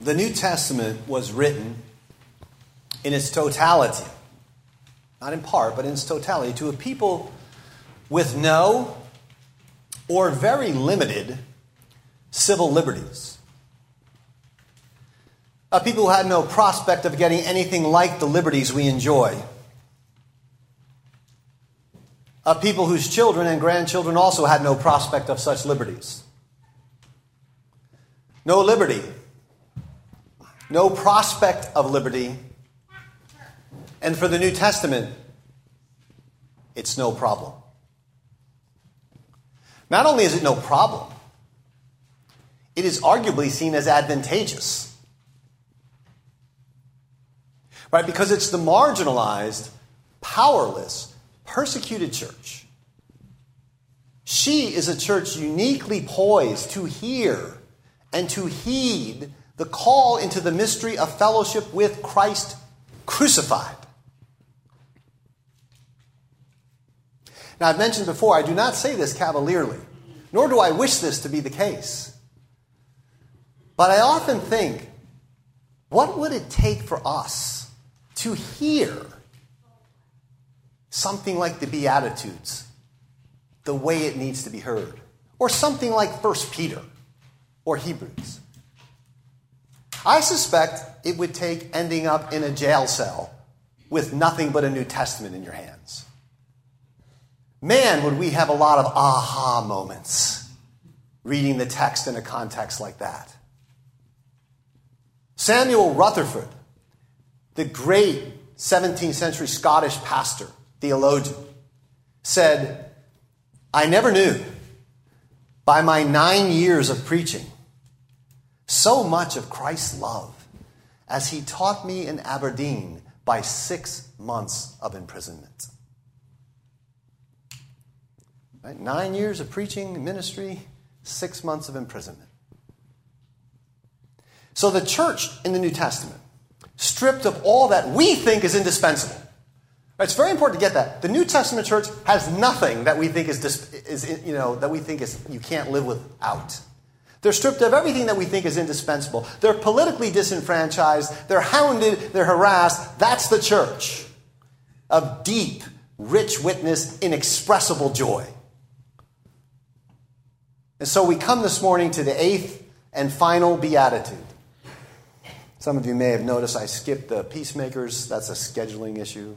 The New Testament was written in its totality, not in part, but in its totality, to a people with no or very limited civil liberties. A people who had no prospect of getting anything like the liberties we enjoy. A people whose children and grandchildren also had no prospect of such liberties. No liberty, no prospect of liberty. And for the New Testament, it's no problem. Not only is it no problem, it is arguably seen as advantageous. Right? Because it's the marginalized, powerless, persecuted church. She is a church uniquely poised to hear and to heed the call into the mystery of fellowship with Christ crucified. Now, I've mentioned before, I do not say this cavalierly, nor do I wish this to be the case. But I often think, what would it take for us to hear something like the Beatitudes the way it needs to be heard? Or something like 1 Peter or Hebrews? I suspect it would take ending up in a jail cell with nothing but a New Testament in your hands. Man, would we have a lot of aha moments reading the text in a context like that. Samuel Rutherford, the great 17th century Scottish pastor, theologian, said, I never knew by my nine years of preaching so much of Christ's love as he taught me in Aberdeen by six months of imprisonment. Right? Nine years of preaching, ministry, six months of imprisonment. So the church in the New Testament, stripped of all that we think is indispensable. It's very important to get that. The New Testament church has nothing that we think is, is you know, that we think is you can't live without. They're stripped of everything that we think is indispensable. They're politically disenfranchised. They're hounded. They're harassed. That's the church of deep, rich witness, inexpressible joy. And so we come this morning to the eighth and final beatitude. Some of you may have noticed I skipped the peacemakers. That's a scheduling issue.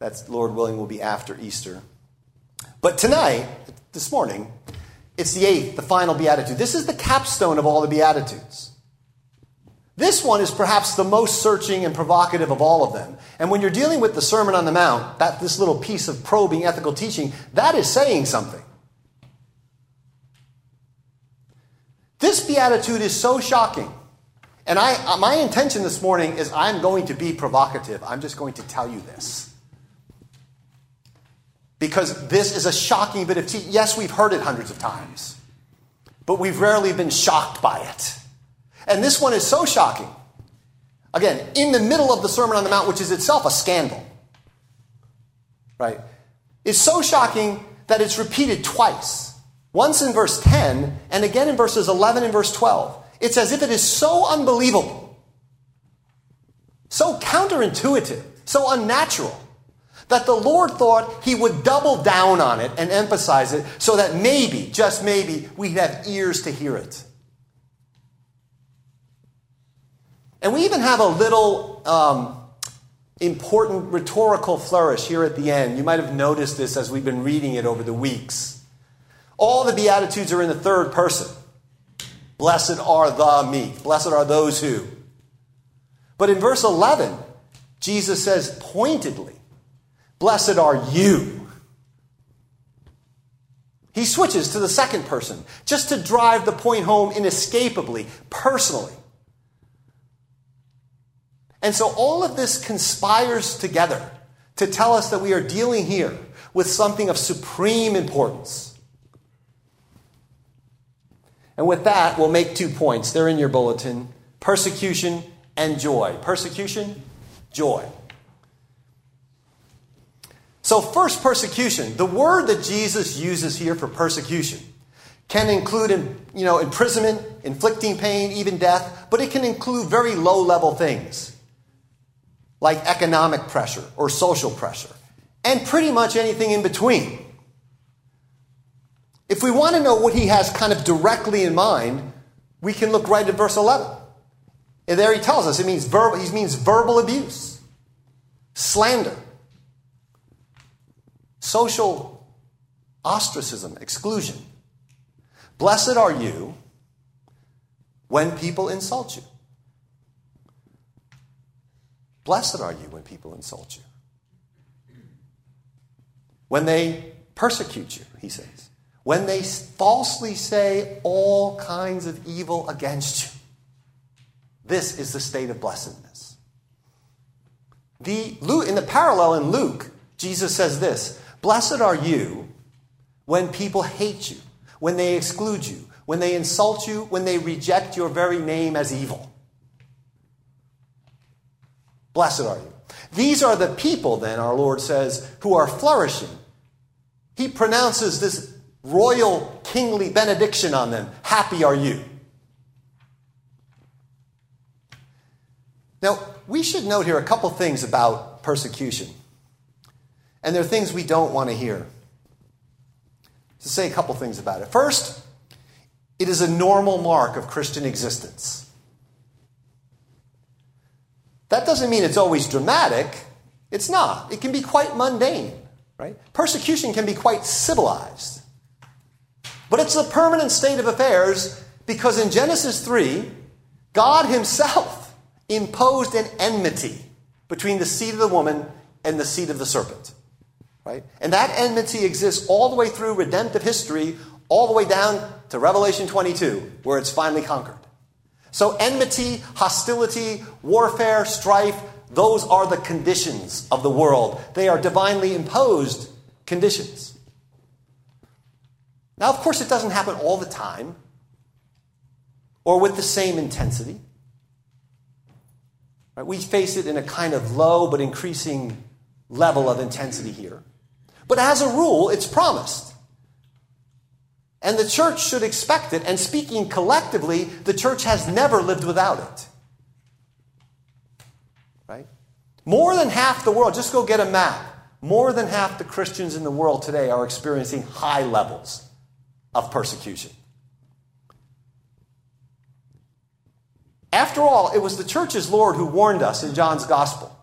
That's, Lord willing, will be after Easter. But tonight, this morning, it's the eighth, the final beatitude. This is the capstone of all the beatitudes. This one is perhaps the most searching and provocative of all of them. And when you're dealing with the Sermon on the Mount, that this little piece of probing ethical teaching, that is saying something. This beatitude is so shocking. And I, uh, my intention this morning is I'm going to be provocative. I'm just going to tell you this. Because this is a shocking bit of teaching. Yes, we've heard it hundreds of times, but we've rarely been shocked by it. And this one is so shocking. Again, in the middle of the Sermon on the Mount, which is itself a scandal, right? It's so shocking that it's repeated twice. Once in verse 10, and again in verses 11 and verse 12. It's as if it is so unbelievable, so counterintuitive, so unnatural, that the Lord thought he would double down on it and emphasize it so that maybe, just maybe, we'd have ears to hear it. And we even have a little um, important rhetorical flourish here at the end. You might have noticed this as we've been reading it over the weeks. All the Beatitudes are in the third person. Blessed are the meek. Blessed are those who. But in verse 11, Jesus says pointedly, Blessed are you. He switches to the second person just to drive the point home inescapably, personally. And so all of this conspires together to tell us that we are dealing here with something of supreme importance. And with that, we'll make two points. They're in your bulletin persecution and joy. Persecution, joy. So, first, persecution. The word that Jesus uses here for persecution can include you know, imprisonment, inflicting pain, even death, but it can include very low level things like economic pressure or social pressure, and pretty much anything in between. If we want to know what he has kind of directly in mind, we can look right at verse 11. And there he tells us it means verbal, he means verbal abuse, slander, social ostracism, exclusion. Blessed are you when people insult you. Blessed are you when people insult you. When they persecute you, he says. When they falsely say all kinds of evil against you. This is the state of blessedness. The, in the parallel in Luke, Jesus says this Blessed are you when people hate you, when they exclude you, when they insult you, when they reject your very name as evil. Blessed are you. These are the people, then, our Lord says, who are flourishing. He pronounces this royal kingly benediction on them. Happy are you. Now, we should note here a couple things about persecution. And there are things we don't want to hear. To say a couple things about it. First, it is a normal mark of Christian existence. That doesn't mean it's always dramatic. It's not. It can be quite mundane, right? Persecution can be quite civilized. But it's a permanent state of affairs because in Genesis 3, God Himself imposed an enmity between the seed of the woman and the seed of the serpent. Right? And that enmity exists all the way through redemptive history, all the way down to Revelation 22, where it's finally conquered. So, enmity, hostility, warfare, strife, those are the conditions of the world. They are divinely imposed conditions. Now, of course, it doesn't happen all the time or with the same intensity. Right? We face it in a kind of low but increasing level of intensity here. But as a rule, it's promised. And the church should expect it. And speaking collectively, the church has never lived without it. Right? More than half the world, just go get a map. More than half the Christians in the world today are experiencing high levels of persecution. After all, it was the church's Lord who warned us in John's gospel.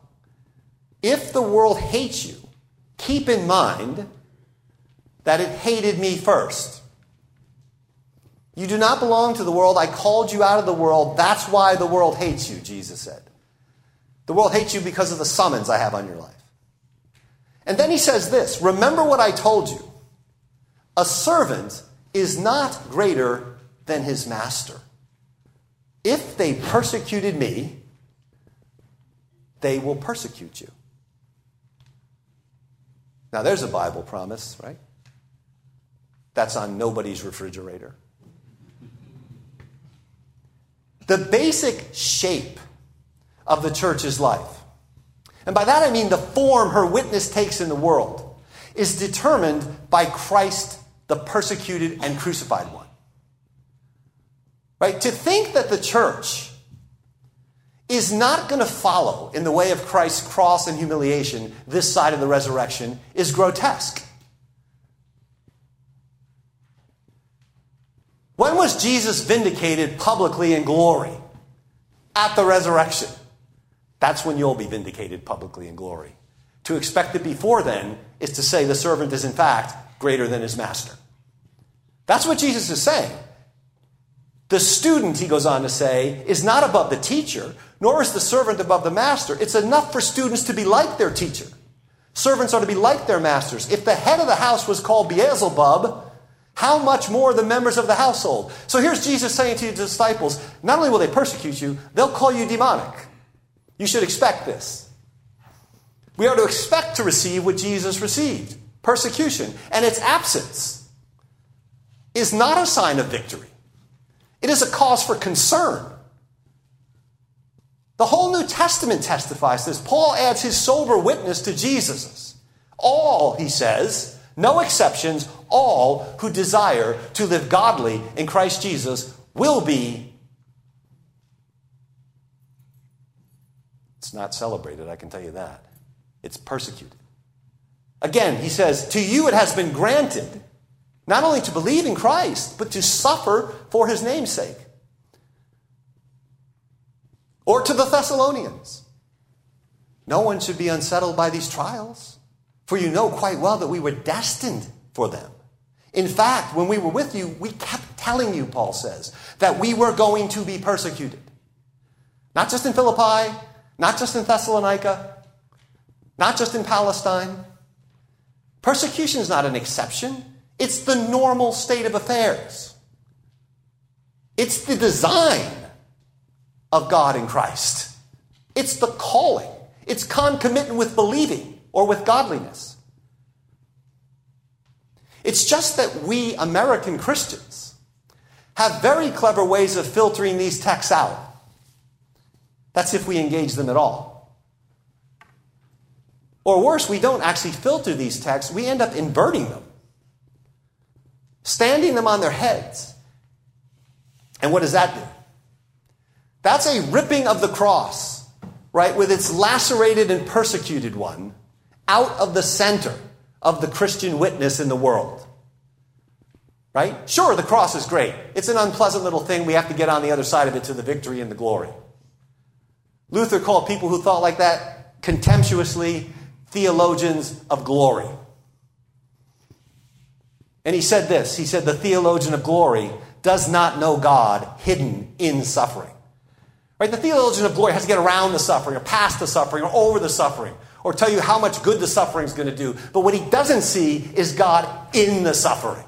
If the world hates you, keep in mind that it hated me first. You do not belong to the world. I called you out of the world. That's why the world hates you, Jesus said. The world hates you because of the summons I have on your life. And then he says this Remember what I told you. A servant is not greater than his master. If they persecuted me, they will persecute you. Now, there's a Bible promise, right? That's on nobody's refrigerator. The basic shape of the church's life, and by that I mean the form her witness takes in the world, is determined by Christ, the persecuted and crucified one. Right? To think that the church is not going to follow in the way of Christ's cross and humiliation this side of the resurrection is grotesque. When was Jesus vindicated publicly in glory? At the resurrection. That's when you'll be vindicated publicly in glory. To expect it before then is to say the servant is in fact greater than his master. That's what Jesus is saying. The student, he goes on to say, is not above the teacher, nor is the servant above the master. It's enough for students to be like their teacher. Servants are to be like their masters. If the head of the house was called Beelzebub, how much more the members of the household? So here's Jesus saying to his disciples, not only will they persecute you, they'll call you demonic. You should expect this. We are to expect to receive what Jesus received persecution. And its absence is not a sign of victory. It is a cause for concern. The whole New Testament testifies this. Paul adds his sober witness to Jesus's. All, he says, no exceptions, all who desire to live godly in Christ Jesus will be. It's not celebrated, I can tell you that. It's persecuted. Again, he says, To you it has been granted not only to believe in Christ, but to suffer for his name's sake. Or to the Thessalonians. No one should be unsettled by these trials, for you know quite well that we were destined for them. In fact, when we were with you, we kept telling you, Paul says, that we were going to be persecuted. Not just in Philippi, not just in Thessalonica, not just in Palestine. Persecution is not an exception, it's the normal state of affairs. It's the design of God in Christ. It's the calling. It's concomitant with believing or with godliness. It's just that we American Christians have very clever ways of filtering these texts out. That's if we engage them at all. Or worse, we don't actually filter these texts, we end up inverting them, standing them on their heads. And what does that do? That's a ripping of the cross, right, with its lacerated and persecuted one out of the center of the Christian witness in the world. Right? Sure, the cross is great. It's an unpleasant little thing. We have to get on the other side of it to the victory and the glory. Luther called people who thought like that contemptuously theologians of glory. And he said this He said, The theologian of glory does not know God hidden in suffering. Right? The theologian of glory has to get around the suffering, or past the suffering, or over the suffering, or tell you how much good the suffering is going to do. But what he doesn't see is God in the suffering,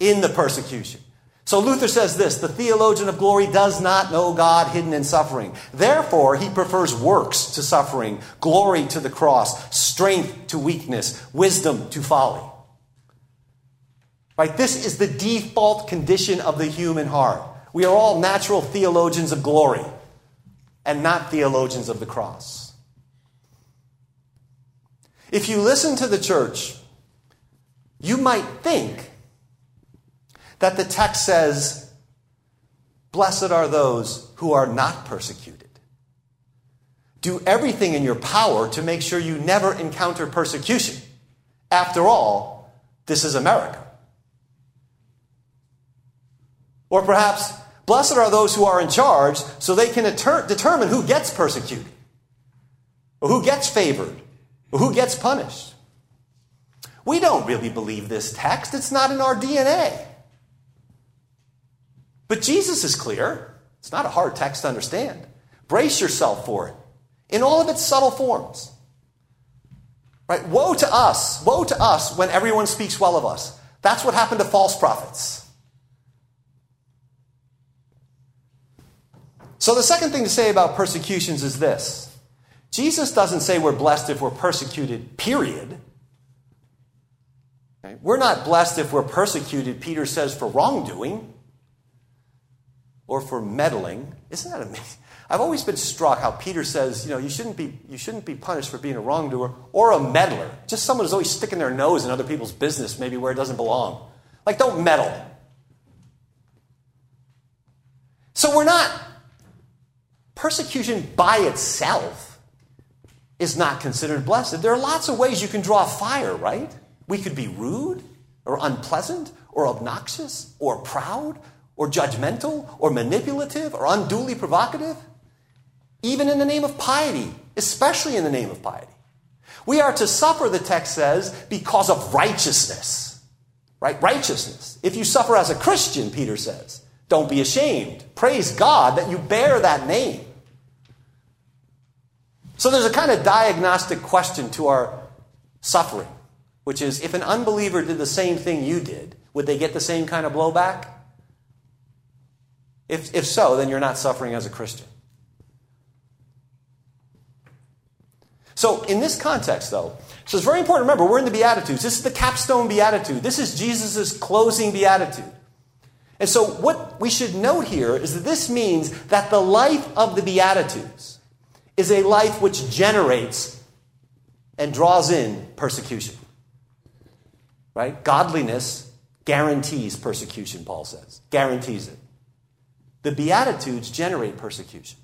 in the persecution. So Luther says this the theologian of glory does not know God hidden in suffering. Therefore, he prefers works to suffering, glory to the cross, strength to weakness, wisdom to folly. Right? This is the default condition of the human heart. We are all natural theologians of glory and not theologians of the cross. If you listen to the church, you might think that the text says, Blessed are those who are not persecuted. Do everything in your power to make sure you never encounter persecution. After all, this is America. Or perhaps, blessed are those who are in charge so they can deter- determine who gets persecuted, or who gets favored, or who gets punished. We don't really believe this text, it's not in our DNA. But Jesus is clear. It's not a hard text to understand. Brace yourself for it in all of its subtle forms. Right? Woe to us, woe to us when everyone speaks well of us. That's what happened to false prophets. So, the second thing to say about persecutions is this Jesus doesn't say we're blessed if we're persecuted, period. We're not blessed if we're persecuted, Peter says, for wrongdoing or for meddling. Isn't that amazing? I've always been struck how Peter says, you know, you shouldn't be, you shouldn't be punished for being a wrongdoer or a meddler. Just someone who's always sticking their nose in other people's business, maybe where it doesn't belong. Like, don't meddle. So we're not, persecution by itself is not considered blessed. There are lots of ways you can draw fire, right? We could be rude or unpleasant or obnoxious or proud or judgmental or manipulative or unduly provocative, even in the name of piety, especially in the name of piety. We are to suffer, the text says, because of righteousness. Right? Righteousness. If you suffer as a Christian, Peter says, don't be ashamed. Praise God that you bear that name. So there's a kind of diagnostic question to our suffering, which is if an unbeliever did the same thing you did, would they get the same kind of blowback? If, if so, then you're not suffering as a Christian. So, in this context, though, so it's very important to remember we're in the Beatitudes. This is the capstone Beatitude. This is Jesus' closing Beatitude. And so, what we should note here is that this means that the life of the Beatitudes is a life which generates and draws in persecution. Right? Godliness guarantees persecution, Paul says. Guarantees it. The Beatitudes generate persecution.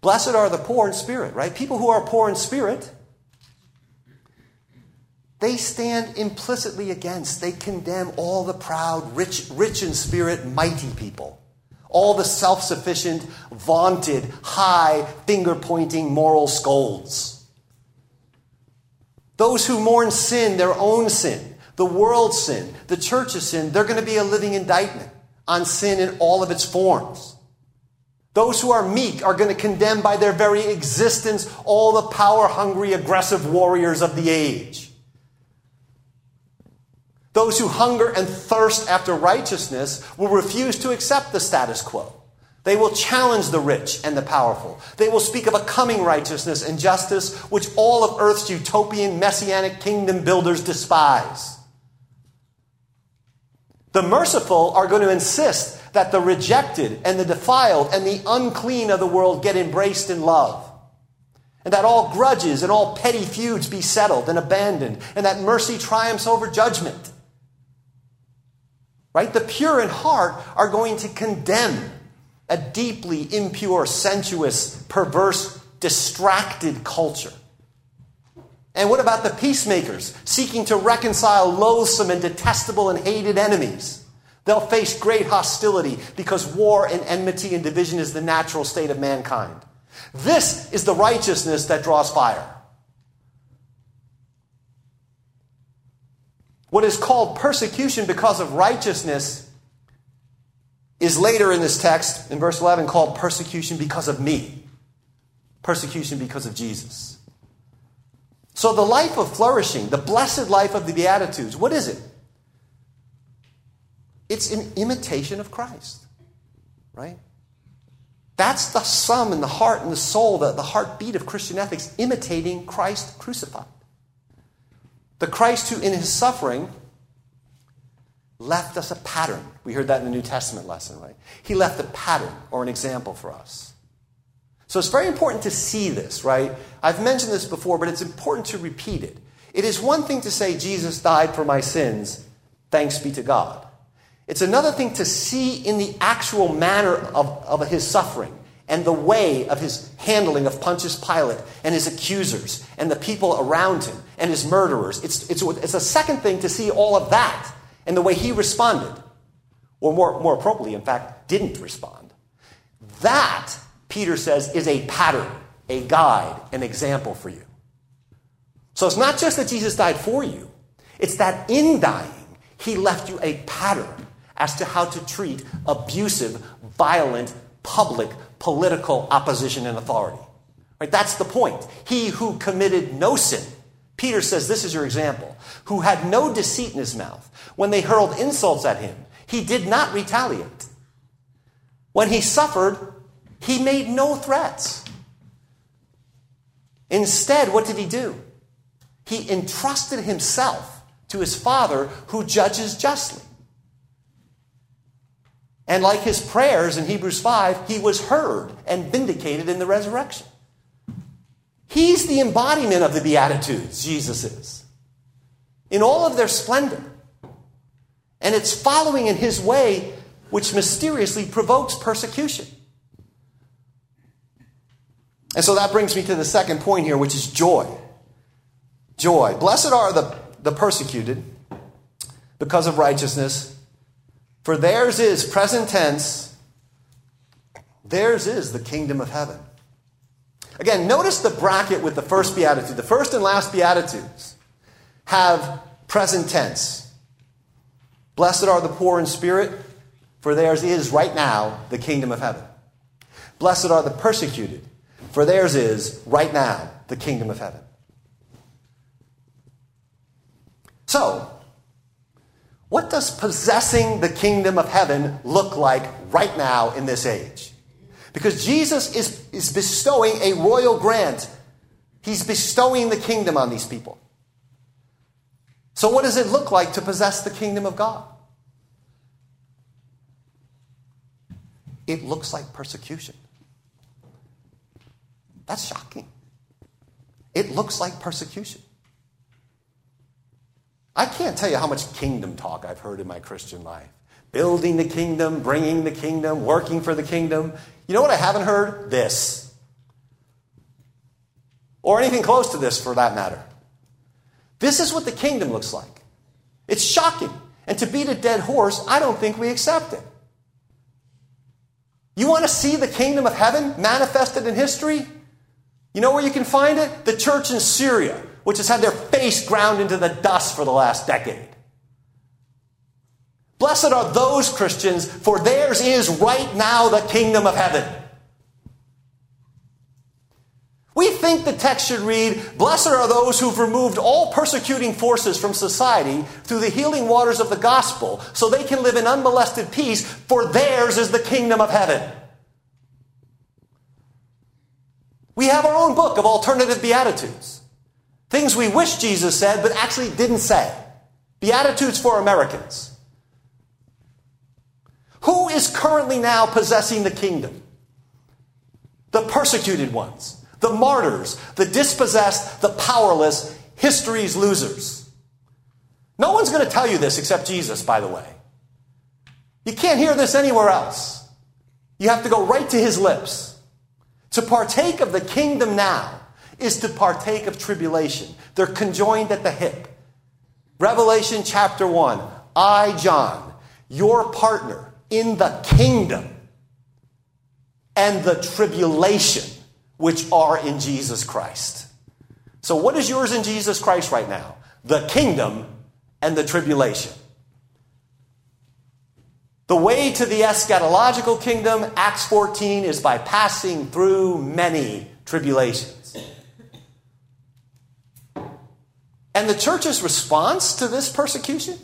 Blessed are the poor in spirit, right? People who are poor in spirit, they stand implicitly against, they condemn all the proud, rich, rich in spirit, mighty people. All the self sufficient, vaunted, high, finger pointing moral scolds. Those who mourn sin, their own sin, the world's sin, the church's sin, they're going to be a living indictment on sin in all of its forms. Those who are meek are going to condemn by their very existence all the power hungry, aggressive warriors of the age. Those who hunger and thirst after righteousness will refuse to accept the status quo. They will challenge the rich and the powerful. They will speak of a coming righteousness and justice which all of earth's utopian messianic kingdom builders despise. The merciful are going to insist that the rejected and the defiled and the unclean of the world get embraced in love. And that all grudges and all petty feuds be settled and abandoned, and that mercy triumphs over judgment. Right? The pure in heart are going to condemn a deeply impure, sensuous, perverse, distracted culture. And what about the peacemakers seeking to reconcile loathsome and detestable and hated enemies? They'll face great hostility because war and enmity and division is the natural state of mankind. This is the righteousness that draws fire. What is called persecution because of righteousness is later in this text, in verse 11, called persecution because of me. Persecution because of Jesus. So, the life of flourishing, the blessed life of the Beatitudes, what is it? It's an imitation of Christ, right? That's the sum and the heart and the soul, the, the heartbeat of Christian ethics, imitating Christ crucified. The Christ who, in his suffering, left us a pattern. We heard that in the New Testament lesson, right? He left a pattern or an example for us. So it's very important to see this, right? I've mentioned this before, but it's important to repeat it. It is one thing to say, Jesus died for my sins, thanks be to God. It's another thing to see in the actual manner of, of his suffering and the way of his handling of Pontius Pilate and his accusers and the people around him and his murderers. It's, it's, it's a second thing to see all of that and the way he responded, or more, more appropriately, in fact, didn't respond. That Peter says, is a pattern, a guide, an example for you. So it's not just that Jesus died for you, it's that in dying, he left you a pattern as to how to treat abusive, violent, public, political opposition and authority. Right? That's the point. He who committed no sin, Peter says, this is your example, who had no deceit in his mouth. When they hurled insults at him, he did not retaliate. When he suffered, he made no threats. Instead, what did he do? He entrusted himself to his Father who judges justly. And like his prayers in Hebrews 5, he was heard and vindicated in the resurrection. He's the embodiment of the Beatitudes, Jesus is, in all of their splendor. And it's following in his way which mysteriously provokes persecution. And so that brings me to the second point here, which is joy. Joy. Blessed are the, the persecuted because of righteousness, for theirs is, present tense, theirs is the kingdom of heaven. Again, notice the bracket with the first beatitude. The first and last beatitudes have present tense. Blessed are the poor in spirit, for theirs is right now the kingdom of heaven. Blessed are the persecuted for theirs is, right now, the kingdom of heaven. So, what does possessing the kingdom of heaven look like right now in this age? Because Jesus is, is bestowing a royal grant. He's bestowing the kingdom on these people. So, what does it look like to possess the kingdom of God? It looks like persecution. That's shocking. It looks like persecution. I can't tell you how much kingdom talk I've heard in my Christian life. Building the kingdom, bringing the kingdom, working for the kingdom. You know what I haven't heard? This. Or anything close to this for that matter. This is what the kingdom looks like. It's shocking. And to beat a dead horse, I don't think we accept it. You want to see the kingdom of heaven manifested in history? You know where you can find it? The church in Syria, which has had their face ground into the dust for the last decade. Blessed are those Christians, for theirs is right now the kingdom of heaven. We think the text should read, Blessed are those who've removed all persecuting forces from society through the healing waters of the gospel, so they can live in unmolested peace, for theirs is the kingdom of heaven. We have our own book of alternative Beatitudes. Things we wish Jesus said, but actually didn't say. Beatitudes for Americans. Who is currently now possessing the kingdom? The persecuted ones the martyrs, the dispossessed, the powerless, history's losers. No one's going to tell you this except Jesus, by the way. You can't hear this anywhere else. You have to go right to his lips. To partake of the kingdom now is to partake of tribulation. They're conjoined at the hip. Revelation chapter 1 I, John, your partner in the kingdom and the tribulation which are in Jesus Christ. So, what is yours in Jesus Christ right now? The kingdom and the tribulation. The way to the eschatological kingdom, Acts 14, is by passing through many tribulations. And the church's response to this persecution?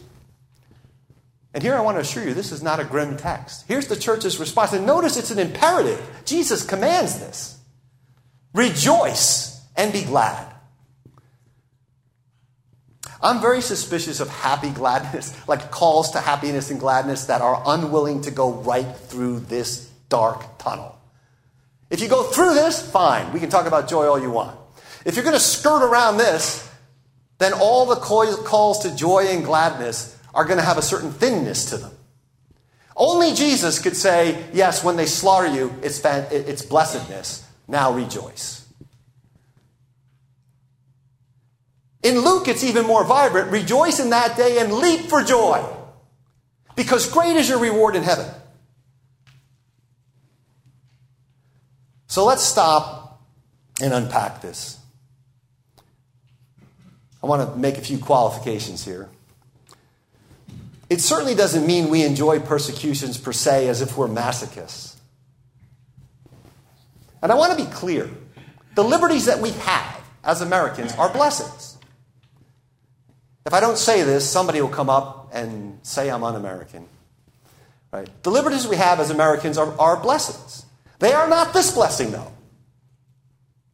And here I want to assure you, this is not a grim text. Here's the church's response. And notice it's an imperative. Jesus commands this. Rejoice and be glad. I'm very suspicious of happy gladness, like calls to happiness and gladness that are unwilling to go right through this dark tunnel. If you go through this, fine, we can talk about joy all you want. If you're going to skirt around this, then all the calls to joy and gladness are going to have a certain thinness to them. Only Jesus could say, yes, when they slaughter you, it's, it's blessedness. Now rejoice. In Luke, it's even more vibrant. Rejoice in that day and leap for joy, because great is your reward in heaven. So let's stop and unpack this. I want to make a few qualifications here. It certainly doesn't mean we enjoy persecutions per se as if we're masochists. And I want to be clear the liberties that we have as Americans are blessings. If I don't say this, somebody will come up and say I'm un American. Right? The liberties we have as Americans are, are blessings. They are not this blessing, though.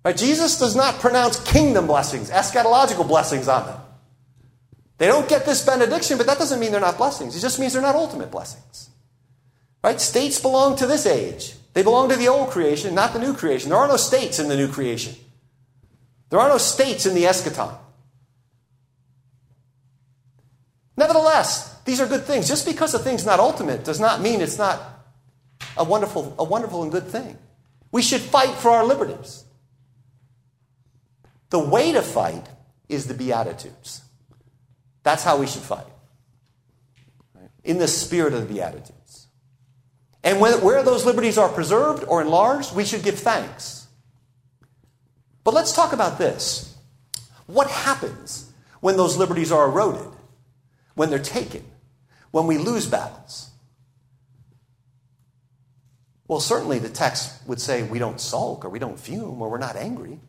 Right? Jesus does not pronounce kingdom blessings, eschatological blessings on them. They don't get this benediction, but that doesn't mean they're not blessings. It just means they're not ultimate blessings. Right? States belong to this age. They belong to the old creation, not the new creation. There are no states in the new creation. There are no states in the eschaton. Nevertheless, these are good things. Just because a thing's not ultimate does not mean it's not a wonderful, a wonderful and good thing. We should fight for our liberties. The way to fight is the Beatitudes. That's how we should fight. In the spirit of the Beatitudes. And when, where those liberties are preserved or enlarged, we should give thanks. But let's talk about this. What happens when those liberties are eroded, when they're taken, when we lose battles? Well, certainly the text would say we don't sulk or we don't fume or we're not angry.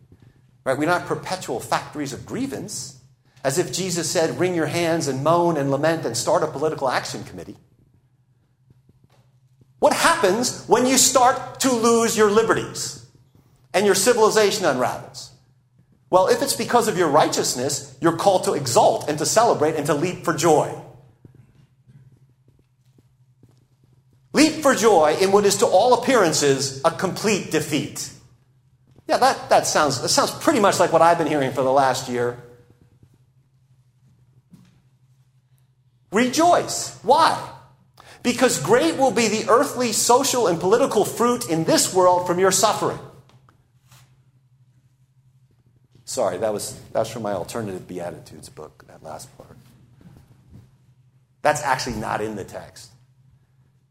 Right? We're not perpetual factories of grievance, as if Jesus said, wring your hands and moan and lament and start a political action committee. What happens when you start to lose your liberties and your civilization unravels? Well, if it's because of your righteousness, you're called to exult and to celebrate and to leap for joy. Leap for joy in what is to all appearances a complete defeat. Yeah, that, that, sounds, that sounds pretty much like what I've been hearing for the last year. Rejoice. Why? Because great will be the earthly, social, and political fruit in this world from your suffering. Sorry, that was, that was from my Alternative Beatitudes book, that last part. That's actually not in the text.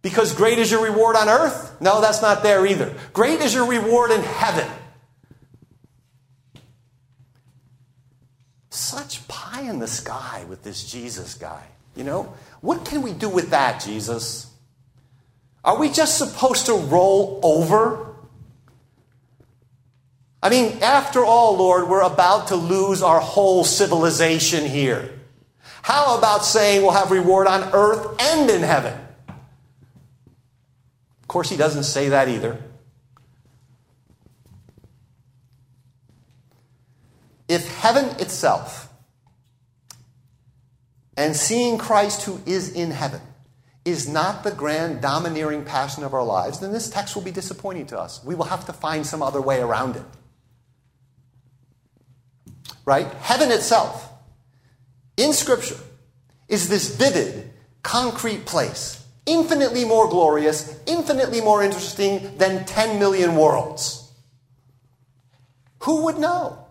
Because great is your reward on earth? No, that's not there either. Great is your reward in heaven. Such pie in the sky with this Jesus guy. You know, what can we do with that, Jesus? Are we just supposed to roll over? I mean, after all, Lord, we're about to lose our whole civilization here. How about saying we'll have reward on earth and in heaven? Of course, he doesn't say that either. If heaven itself and seeing Christ who is in heaven is not the grand domineering passion of our lives, then this text will be disappointing to us. We will have to find some other way around it. Right? Heaven itself, in Scripture, is this vivid, concrete place infinitely more glorious, infinitely more interesting than 10 million worlds. Who would know?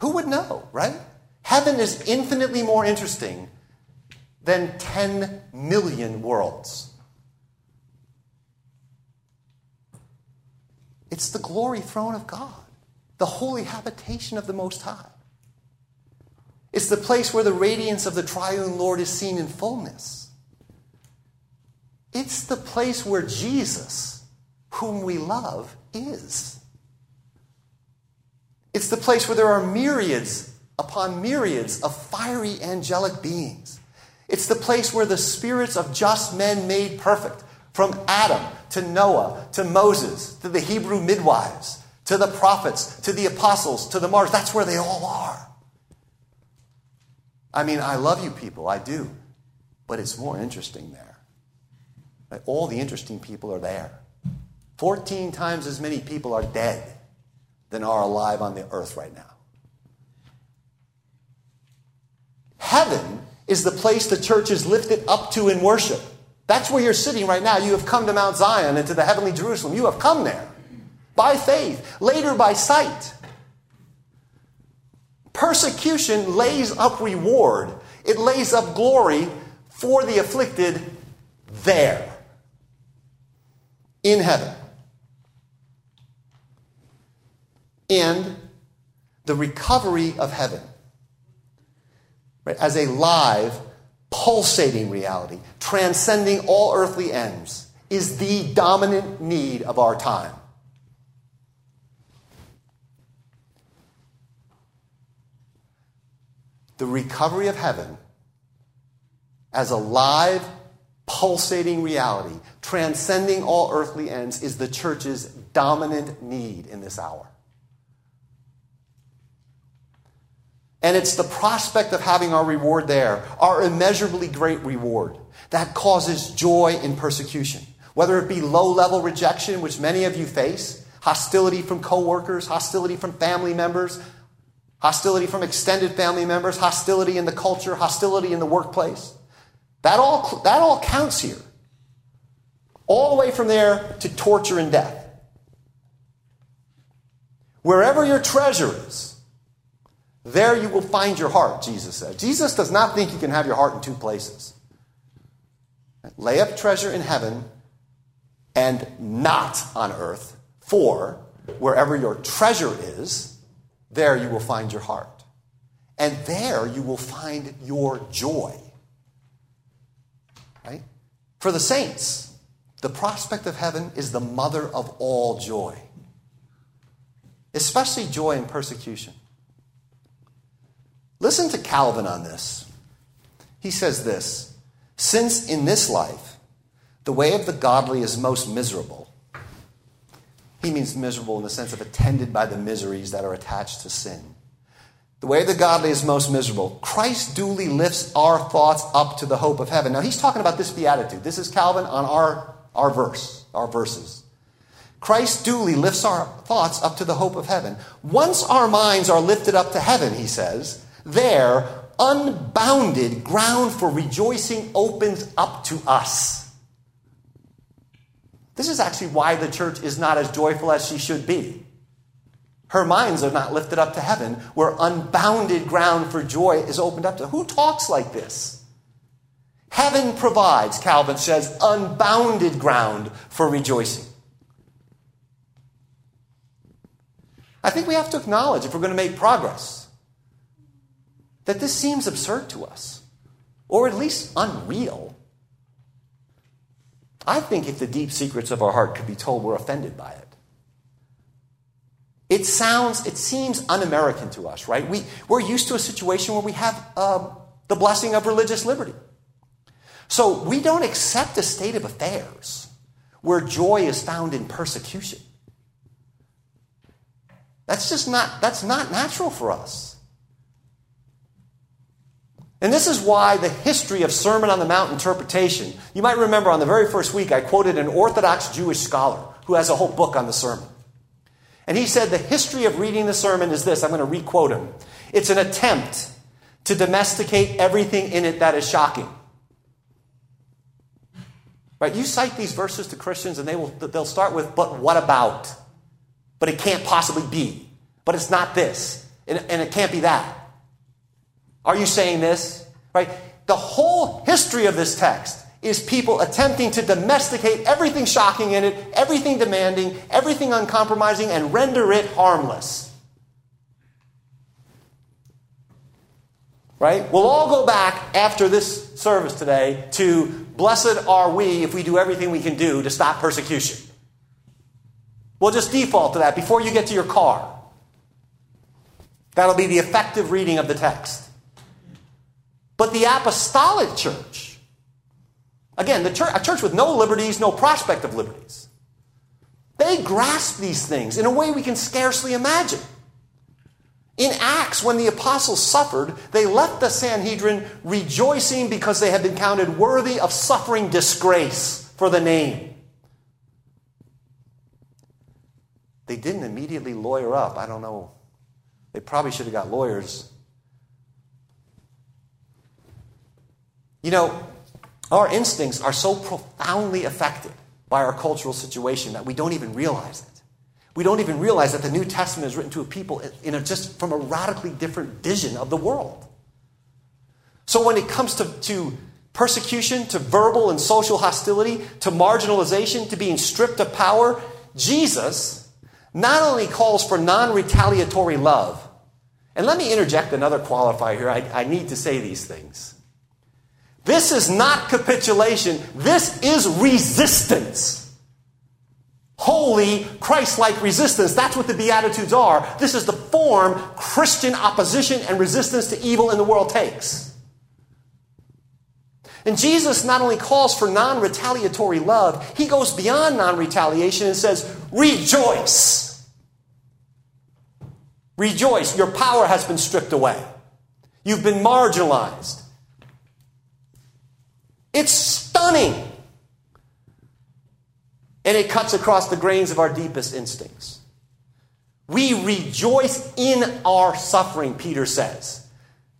Who would know, right? Heaven is infinitely more interesting than 10 million worlds. It's the glory throne of God, the holy habitation of the Most High. It's the place where the radiance of the triune Lord is seen in fullness. It's the place where Jesus, whom we love, is. It's the place where there are myriads upon myriads of fiery angelic beings. It's the place where the spirits of just men made perfect, from Adam to Noah to Moses to the Hebrew midwives to the prophets to the apostles to the martyrs, that's where they all are. I mean, I love you people, I do. But it's more interesting there. All the interesting people are there. 14 times as many people are dead than are alive on the earth right now. Heaven is the place the church is lifted up to in worship. That's where you're sitting right now. You have come to Mount Zion and to the heavenly Jerusalem. You have come there by faith, later by sight. Persecution lays up reward, it lays up glory for the afflicted there in heaven. And the recovery of heaven right, as a live, pulsating reality, transcending all earthly ends, is the dominant need of our time. the recovery of heaven as a live, pulsating reality, transcending all earthly ends, is the church's dominant need in this hour. And it's the prospect of having our reward there, our immeasurably great reward, that causes joy in persecution. Whether it be low level rejection, which many of you face, hostility from coworkers, hostility from family members, hostility from extended family members, hostility in the culture, hostility in the workplace. That all, that all counts here. All the way from there to torture and death. Wherever your treasure is, there you will find your heart, Jesus said. Jesus does not think you can have your heart in two places. Lay up treasure in heaven and not on earth, for wherever your treasure is, there you will find your heart. And there you will find your joy. Right? For the saints, the prospect of heaven is the mother of all joy, especially joy in persecution. Listen to Calvin on this. He says this Since in this life the way of the godly is most miserable, he means miserable in the sense of attended by the miseries that are attached to sin. The way of the godly is most miserable. Christ duly lifts our thoughts up to the hope of heaven. Now, he's talking about this beatitude. This is Calvin on our, our verse, our verses. Christ duly lifts our thoughts up to the hope of heaven. Once our minds are lifted up to heaven, he says, there unbounded ground for rejoicing opens up to us. This is actually why the church is not as joyful as she should be. Her minds are not lifted up to heaven, where unbounded ground for joy is opened up to. Who talks like this? Heaven provides, Calvin says, unbounded ground for rejoicing. I think we have to acknowledge, if we're going to make progress, that this seems absurd to us, or at least unreal. I think if the deep secrets of our heart could be told, we're offended by it. It sounds, it seems un American to us, right? We, we're used to a situation where we have uh, the blessing of religious liberty. So we don't accept a state of affairs where joy is found in persecution. That's just not, that's not natural for us. And this is why the history of Sermon on the Mount interpretation, you might remember on the very first week, I quoted an Orthodox Jewish scholar who has a whole book on the sermon. And he said the history of reading the sermon is this I'm going to requote him. It's an attempt to domesticate everything in it that is shocking. Right? You cite these verses to Christians and they will, they'll start with, but what about? but it can't possibly be. But it's not this, and, and it can't be that. Are you saying this? Right? The whole history of this text is people attempting to domesticate everything shocking in it, everything demanding, everything uncompromising, and render it harmless. Right? We'll all go back after this service today to blessed are we if we do everything we can do to stop persecution. We'll just default to that before you get to your car. That'll be the effective reading of the text. But the apostolic church, again, the church, a church with no liberties, no prospect of liberties, they grasp these things in a way we can scarcely imagine. In Acts, when the apostles suffered, they left the Sanhedrin rejoicing because they had been counted worthy of suffering disgrace for the name. They didn't immediately lawyer up. I don't know. They probably should have got lawyers. You know, our instincts are so profoundly affected by our cultural situation that we don't even realize it. We don't even realize that the New Testament is written to a people in a, just from a radically different vision of the world. So when it comes to, to persecution, to verbal and social hostility, to marginalization, to being stripped of power, Jesus not only calls for non retaliatory love, and let me interject another qualifier here. I, I, need to say these things. This is not capitulation, this is resistance. Holy, Christ like resistance. That's what the Beatitudes are. This is the form Christian opposition and resistance to evil in the world takes. And Jesus not only calls for non retaliatory love, he goes beyond non retaliation and says, Rejoice. Rejoice. Your power has been stripped away, you've been marginalized. It's stunning. And it cuts across the grains of our deepest instincts. We rejoice in our suffering, Peter says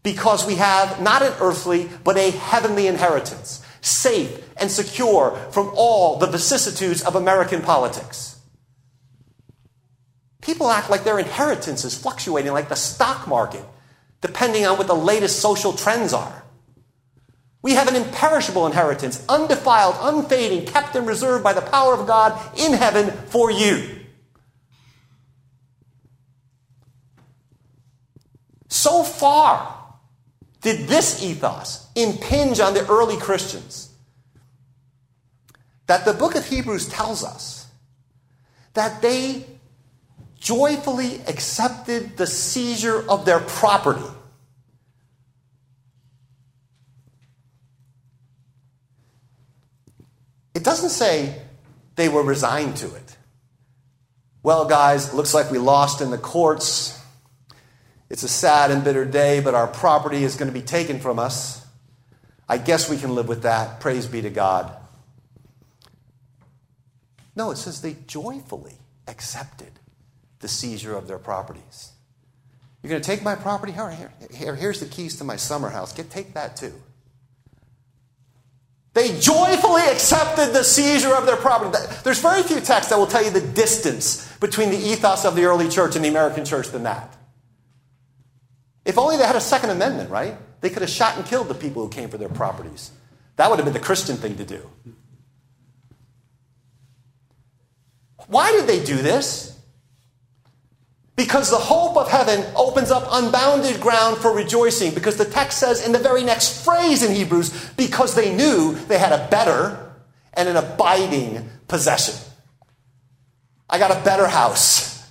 because we have not an earthly, but a heavenly inheritance, safe and secure from all the vicissitudes of American politics. People act like their inheritance is fluctuating like the stock market, depending on what the latest social trends are. We have an imperishable inheritance, undefiled, unfading, kept and reserved by the power of God in heaven for you. So far, did this ethos impinge on the early Christians that the book of Hebrews tells us that they joyfully accepted the seizure of their property. It doesn't say they were resigned to it. Well, guys, looks like we lost in the courts. It's a sad and bitter day, but our property is going to be taken from us. I guess we can live with that. Praise be to God. No, it says they joyfully accepted the seizure of their properties. You're going to take my property? Here, here, here, here's the keys to my summer house. Get, take that too. They joyfully accepted the seizure of their property. There's very few texts that will tell you the distance between the ethos of the early church and the American church than that. If only they had a Second Amendment, right? They could have shot and killed the people who came for their properties. That would have been the Christian thing to do. Why did they do this? Because the hope of heaven opens up unbounded ground for rejoicing. Because the text says in the very next phrase in Hebrews, because they knew they had a better and an abiding possession. I got a better house.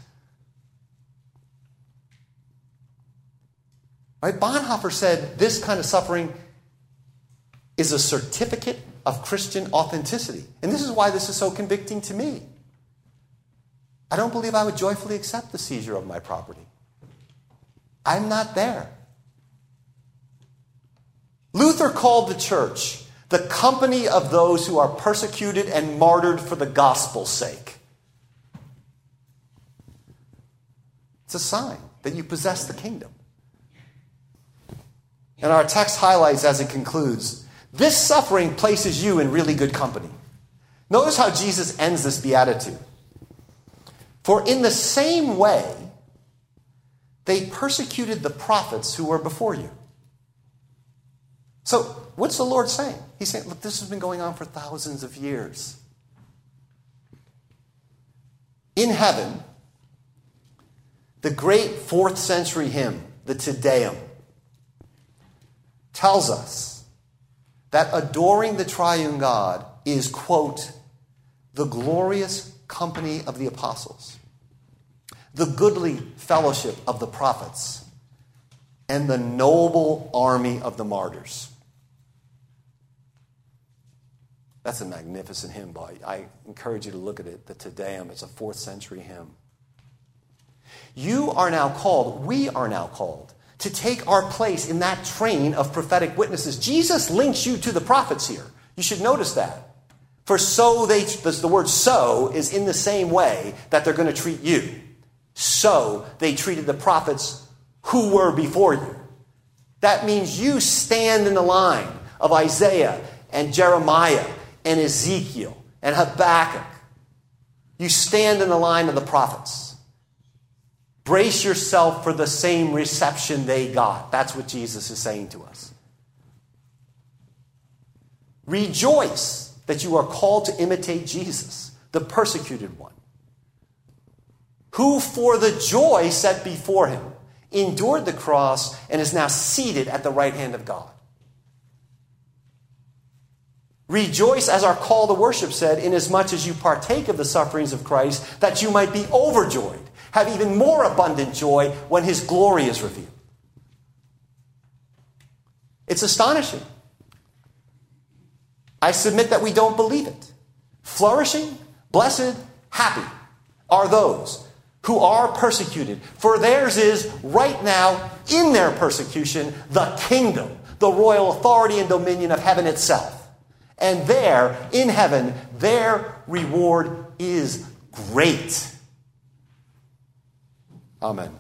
Right? Bonhoeffer said this kind of suffering is a certificate of Christian authenticity. And this is why this is so convicting to me. I don't believe I would joyfully accept the seizure of my property. I'm not there. Luther called the church the company of those who are persecuted and martyred for the gospel's sake. It's a sign that you possess the kingdom. And our text highlights as it concludes this suffering places you in really good company. Notice how Jesus ends this beatitude. For in the same way, they persecuted the prophets who were before you. So, what's the Lord saying? He's saying, look, this has been going on for thousands of years. In heaven, the great fourth century hymn, the Te Deum, tells us that adoring the triune God is, quote, the glorious company of the apostles, the goodly fellowship of the prophets, and the noble army of the martyrs. That's a magnificent hymn, boy. I encourage you to look at it, the Te Deum. It's a fourth century hymn. You are now called, we are now called, to take our place in that train of prophetic witnesses. Jesus links you to the prophets here. You should notice that. For so they, the word so is in the same way that they're going to treat you. So they treated the prophets who were before you. That means you stand in the line of Isaiah and Jeremiah and Ezekiel and Habakkuk. You stand in the line of the prophets. Brace yourself for the same reception they got. That's what Jesus is saying to us. Rejoice that you are called to imitate Jesus, the persecuted one, who for the joy set before him endured the cross and is now seated at the right hand of God. Rejoice, as our call to worship said, inasmuch as you partake of the sufferings of Christ, that you might be overjoyed, have even more abundant joy when his glory is revealed. It's astonishing. I submit that we don't believe it. Flourishing, blessed, happy are those who are persecuted, for theirs is right now, in their persecution, the kingdom, the royal authority and dominion of heaven itself. And there, in heaven, their reward is great. Amen.